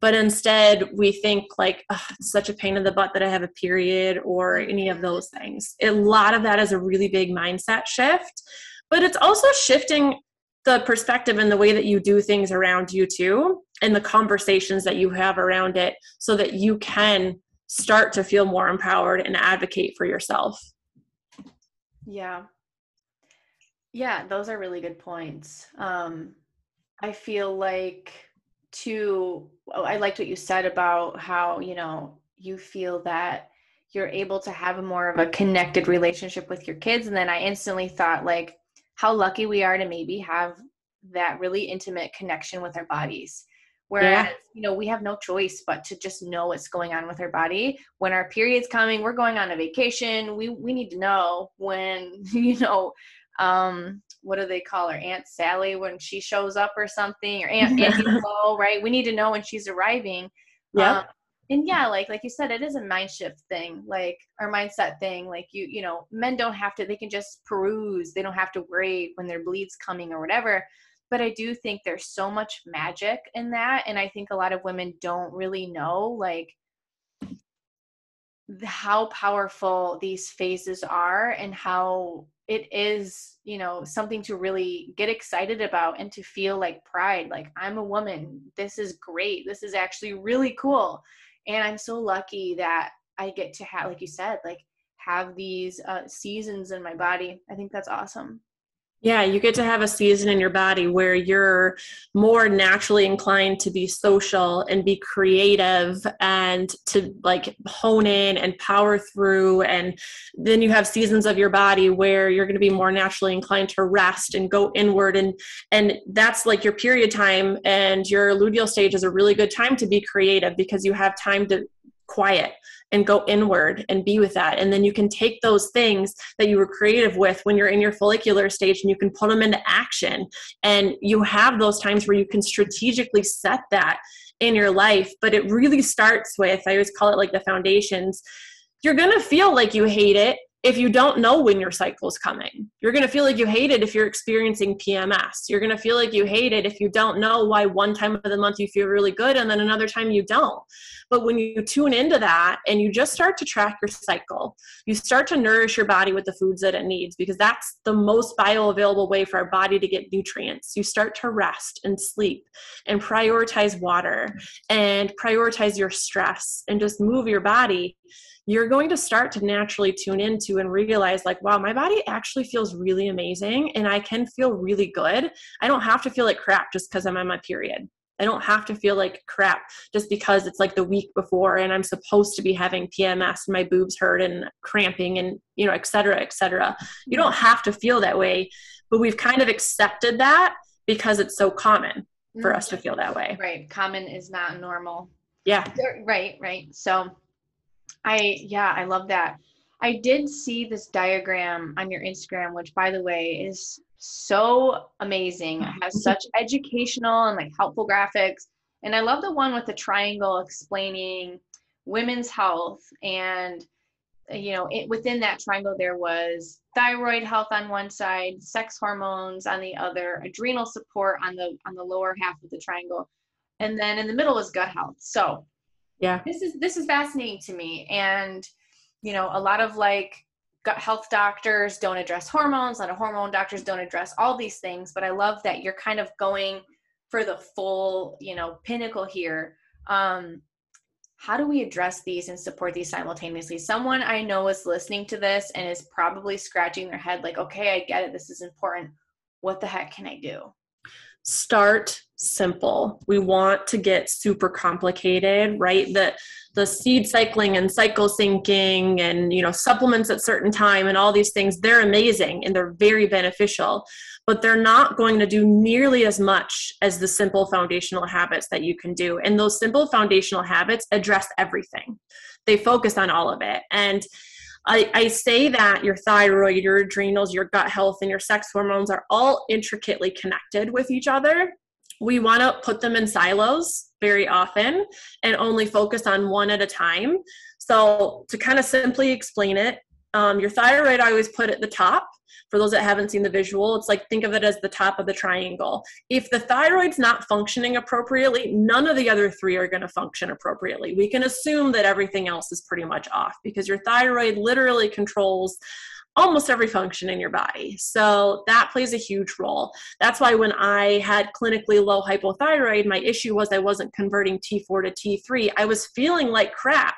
B: but instead we think like such a pain in the butt that i have a period or any of those things a lot of that is a really big mindset shift but it's also shifting the perspective and the way that you do things around you too and the conversations that you have around it so that you can start to feel more empowered and advocate for yourself.
A: Yeah. Yeah, those are really good points. Um, I feel like to oh, I liked what you said about how, you know, you feel that you're able to have a more of a connected relationship with your kids and then I instantly thought like how lucky we are to maybe have that really intimate connection with our bodies. Whereas, yeah. you know, we have no choice but to just know what's going on with our body. When our period's coming, we're going on a vacation. We we need to know when, you know, um, what do they call her? Aunt Sally when she shows up or something, or Aunt Auntie Flo, right? We need to know when she's arriving.
B: Yeah. Um,
A: and yeah, like like you said, it is a mind shift thing, like our mindset thing. Like you, you know, men don't have to; they can just peruse. They don't have to worry when their bleed's coming or whatever. But I do think there's so much magic in that, and I think a lot of women don't really know, like how powerful these phases are and how it is you know something to really get excited about and to feel like pride like i'm a woman. This is great. This is actually really cool. And i'm so lucky that i get to have like you said like have these uh, seasons in my body. I think that's awesome
B: yeah, you get to have a season in your body where you're more naturally inclined to be social and be creative and to like hone in and power through. And then you have seasons of your body where you're going to be more naturally inclined to rest and go inward. And, and that's like your period time and your luteal stage is a really good time to be creative because you have time to quiet and go inward and be with that. And then you can take those things that you were creative with when you're in your follicular stage and you can put them into action. And you have those times where you can strategically set that in your life. But it really starts with, I always call it like the foundations. You're going to feel like you hate it if you don't know when your cycle is coming. You're going to feel like you hate it if you're experiencing PMS. You're going to feel like you hate it if you don't know why one time of the month you feel really good and then another time you don't. But when you tune into that and you just start to track your cycle, you start to nourish your body with the foods that it needs because that's the most bioavailable way for our body to get nutrients. You start to rest and sleep and prioritize water and prioritize your stress and just move your body you're going to start to naturally tune into and realize like wow my body actually feels really amazing and i can feel really good. I don't have to feel like crap just because i'm on my period. I don't have to feel like crap just because it's like the week before and i'm supposed to be having pms and my boobs hurt and cramping and you know et cetera et cetera. You don't have to feel that way but we've kind of accepted that because it's so common for us to mm-hmm. feel that way.
A: Right. Common is not normal.
B: Yeah.
A: Right right. So I yeah, I love that. I did see this diagram on your Instagram, which by the way is so amazing. It has such educational and like helpful graphics. And I love the one with the triangle explaining women's health and uh, you know it, within that triangle there was thyroid health on one side sex hormones on the other adrenal support on the on the lower half of the triangle and then in the middle was gut health so
B: yeah.
A: This is this is fascinating to me and you know a lot of like gut health doctors don't address hormones a lot of hormone doctors don't address all these things but i love that you're kind of going for the full you know pinnacle here. Um how do we address these and support these simultaneously? Someone i know is listening to this and is probably scratching their head like okay i get it this is important. What the heck can i do?
B: Start simple. We want to get super complicated, right? The the seed cycling and cycle syncing and you know supplements at certain time and all these things, they're amazing and they're very beneficial, but they're not going to do nearly as much as the simple foundational habits that you can do. And those simple foundational habits address everything. They focus on all of it. And I, I say that your thyroid, your adrenals, your gut health, and your sex hormones are all intricately connected with each other. We want to put them in silos very often and only focus on one at a time. So, to kind of simply explain it, um, your thyroid I always put at the top for those that haven't seen the visual, it's like think of it as the top of the triangle. If the thyroid's not functioning appropriately, none of the other three are going to function appropriately. We can assume that everything else is pretty much off because your thyroid literally controls almost every function in your body. So that plays a huge role. That's why when I had clinically low hypothyroid, my issue was I wasn't converting T4 to T3. I was feeling like crap.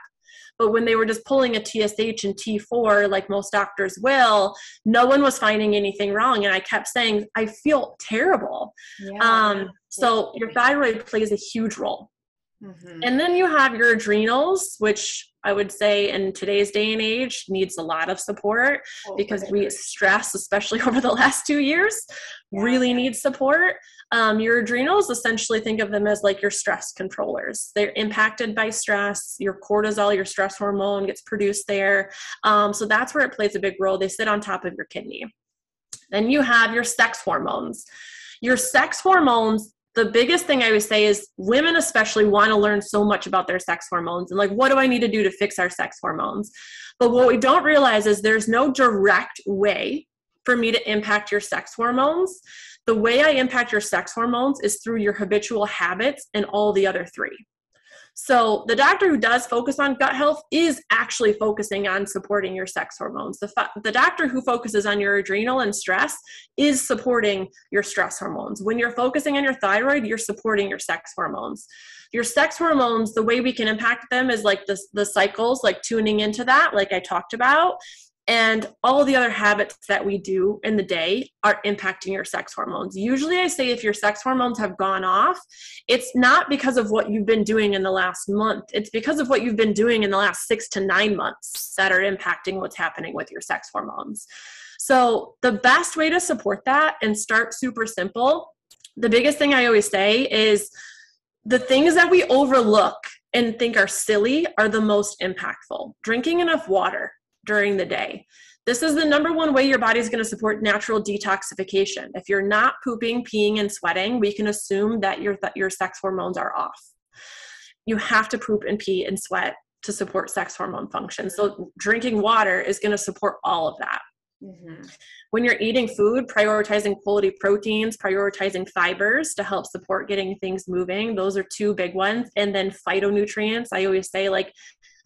B: But when they were just pulling a TSH and T4, like most doctors will, no one was finding anything wrong. And I kept saying, I feel terrible. Yeah. Um, so your thyroid plays a huge role. Mm-hmm. And then you have your adrenals, which I would say in today's day and age needs a lot of support oh, because we stress, especially over the last two years, yeah. really needs support. Um, your adrenals essentially think of them as like your stress controllers. They're impacted by stress. Your cortisol, your stress hormone, gets produced there. Um, so that's where it plays a big role. They sit on top of your kidney. Then you have your sex hormones. Your sex hormones the biggest thing I would say is women especially want to learn so much about their sex hormones and like what do I need to do to fix our sex hormones. But what we don't realize is there's no direct way for me to impact your sex hormones. The way I impact your sex hormones is through your habitual habits and all the other three. So the doctor who does focus on gut health is actually focusing on supporting your sex hormones. The, the doctor who focuses on your adrenal and stress is supporting your stress hormones. When you're focusing on your thyroid, you're supporting your sex hormones. Your sex hormones, the way we can impact them is like the, the cycles, like tuning into that, like I talked about and all the other habits that we do in the day are impacting your sex hormones. Usually, I say if your sex hormones have gone off, it's not because of what you've been doing in the last month, it's because of what you've been doing in the last six to nine months that are impacting what's happening with your sex hormones. So, the best way to support that and start super simple, the biggest thing I always say is the things that we overlook and think are silly are the most impactful. Drinking enough water during the day. This is the number one way your body is going to support natural detoxification. If you're not pooping, peeing, and sweating, we can assume that your, that your sex hormones are off. You have to poop and pee and sweat to support sex hormone function. So, drinking water is going to support all of that. Mm-hmm. When you're eating food, prioritizing quality proteins, prioritizing fibers to help support getting things moving. Those are two big ones. And then phytonutrients. I always say, like,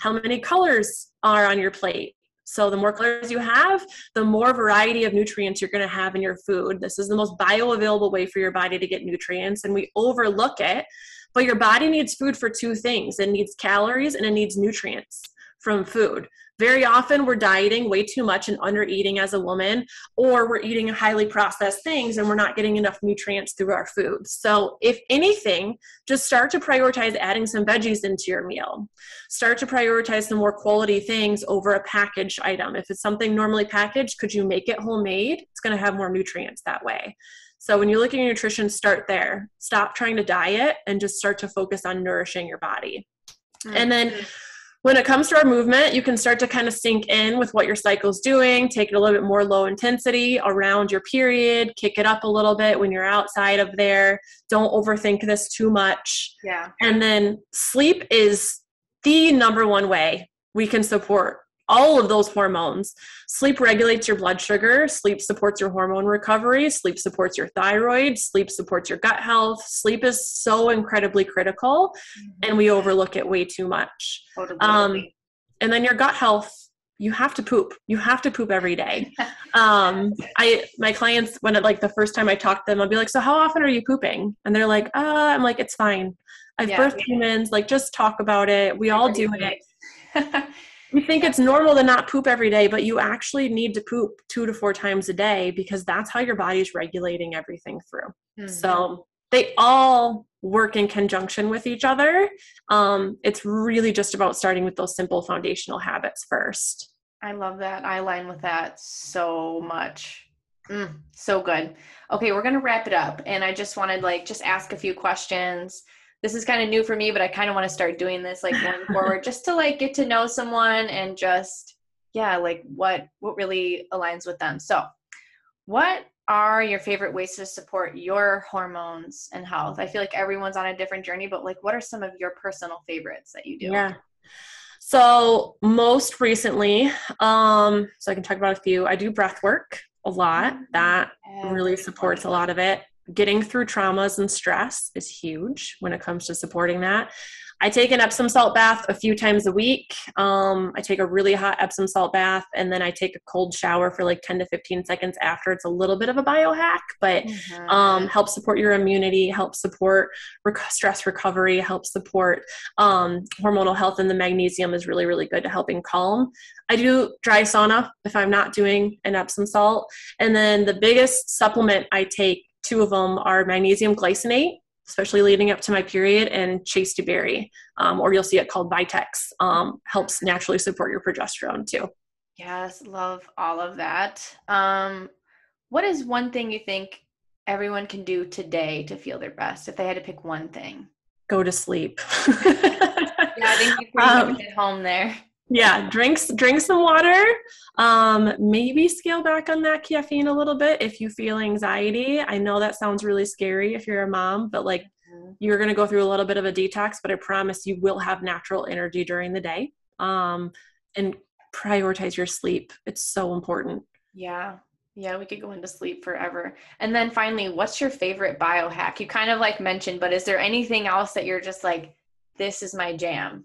B: how many colors are on your plate? So the more colors you have, the more variety of nutrients you're going to have in your food. This is the most bioavailable way for your body to get nutrients, and we overlook it. But your body needs food for two things it needs calories and it needs nutrients from food. Very often we're dieting way too much and under eating as a woman, or we're eating highly processed things and we're not getting enough nutrients through our food. So, if anything, just start to prioritize adding some veggies into your meal. Start to prioritize some more quality things over a packaged item. If it's something normally packaged, could you make it homemade? It's going to have more nutrients that way. So when you look at your nutrition, start there. Stop trying to diet and just start to focus on nourishing your body. Mm-hmm. And then when it comes to our movement, you can start to kind of sync in with what your cycle's doing, take it a little bit more low intensity around your period, kick it up a little bit when you're outside of there. Don't overthink this too much.
A: Yeah.
B: And then sleep is the number one way we can support all of those hormones. Sleep regulates your blood sugar, sleep supports your hormone recovery, sleep supports your thyroid, sleep supports your gut health. Sleep is so incredibly critical mm-hmm. and we overlook it way too much. Totally. Um, and then your gut health, you have to poop. You have to poop every day. um, I my clients when it, like the first time I talk to them, I'll be like, "So how often are you pooping?" And they're like, "Uh, I'm like, it's fine. I've yeah, birthed humans. Like, just talk about it. We all do it." you think it's normal to not poop every day, but you actually need to poop two to four times a day because that's how your body's regulating everything through. Mm-hmm. So they all work in conjunction with each other. Um, it's really just about starting with those simple foundational habits first.
A: I love that. I align with that so much. Mm, so good. Okay, we're gonna wrap it up, and I just wanted like just ask a few questions this is kind of new for me, but I kind of want to start doing this like going forward just to like get to know someone and just yeah, like what what really aligns with them. So, what are your favorite ways to support your hormones and health? I feel like everyone's on a different journey, but like what are some of your personal favorites that you do?
B: Yeah. So, most recently, um so I can talk about a few. I do breath work a lot. That really supports a lot of it getting through traumas and stress is huge when it comes to supporting that. I take an Epsom salt bath a few times a week. Um, I take a really hot Epsom salt bath and then I take a cold shower for like 10 to 15 seconds after. It's a little bit of a biohack, but mm-hmm. um, helps support your immunity, helps support rec- stress recovery, helps support um, hormonal health, and the magnesium is really, really good to helping calm. I do dry sauna if I'm not doing an Epsom salt. And then the biggest supplement I take, two of them are magnesium glycinate especially leading up to my period, and chaste berry, um, or you'll see it called Vitex, um, helps naturally support your progesterone too.
A: Yes, love all of that. Um, what is one thing you think everyone can do today to feel their best if they had to pick one thing?
B: Go to sleep.
A: yeah, I think you pretty um, much hit home there
B: yeah drinks drink some water. Um, maybe scale back on that caffeine a little bit if you feel anxiety. I know that sounds really scary if you're a mom but like mm-hmm. you're going to go through a little bit of a detox but i promise you will have natural energy during the day. Um, and prioritize your sleep. It's so important.
A: Yeah. Yeah we could go into sleep forever. And then finally what's your favorite biohack? You kind of like mentioned but is there anything else that you're just like this is my jam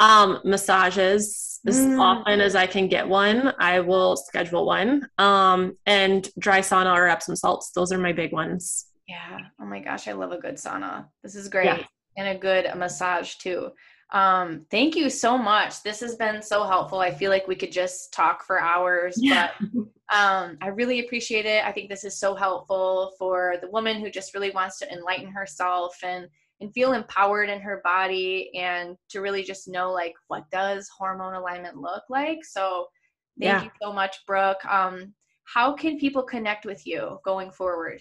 B: um, massages as mm. often as I can get one, I will schedule one. Um, and dry sauna or Epsom salts, those are my big ones.
A: Yeah. Oh my gosh, I love a good sauna. This is great. Yeah. And a good massage too. Um, thank you so much. This has been so helpful. I feel like we could just talk for hours, yeah. but um, I really appreciate it. I think this is so helpful for the woman who just really wants to enlighten herself and and feel empowered in her body and to really just know like what does hormone alignment look like. So thank yeah. you so much brooke. Um, how can people connect with you going forward?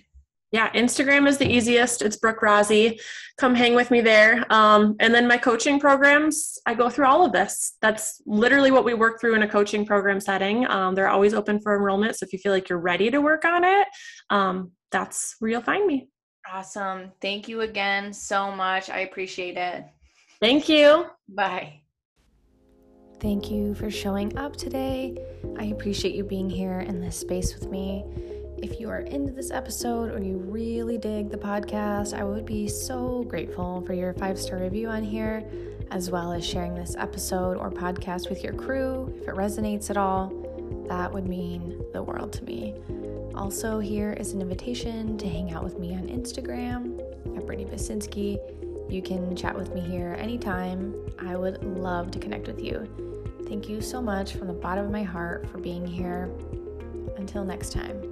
B: Yeah instagram is the easiest. It's brooke rossi. Come hang with me there. Um, and then my coaching programs i go through all of this. That's literally what we work through in a coaching program setting. Um, they're always open for enrollment. So if you feel like you're ready to work on it um, that's where you'll find me
A: Awesome. Thank you again so much. I appreciate it.
B: Thank you.
A: Bye.
C: Thank you for showing up today. I appreciate you being here in this space with me. If you are into this episode or you really dig the podcast, I would be so grateful for your five star review on here, as well as sharing this episode or podcast with your crew if it resonates at all. That would mean the world to me. Also, here is an invitation to hang out with me on Instagram at Brittany Basinski. You can chat with me here anytime. I would love to connect with you. Thank you so much from the bottom of my heart for being here. Until next time.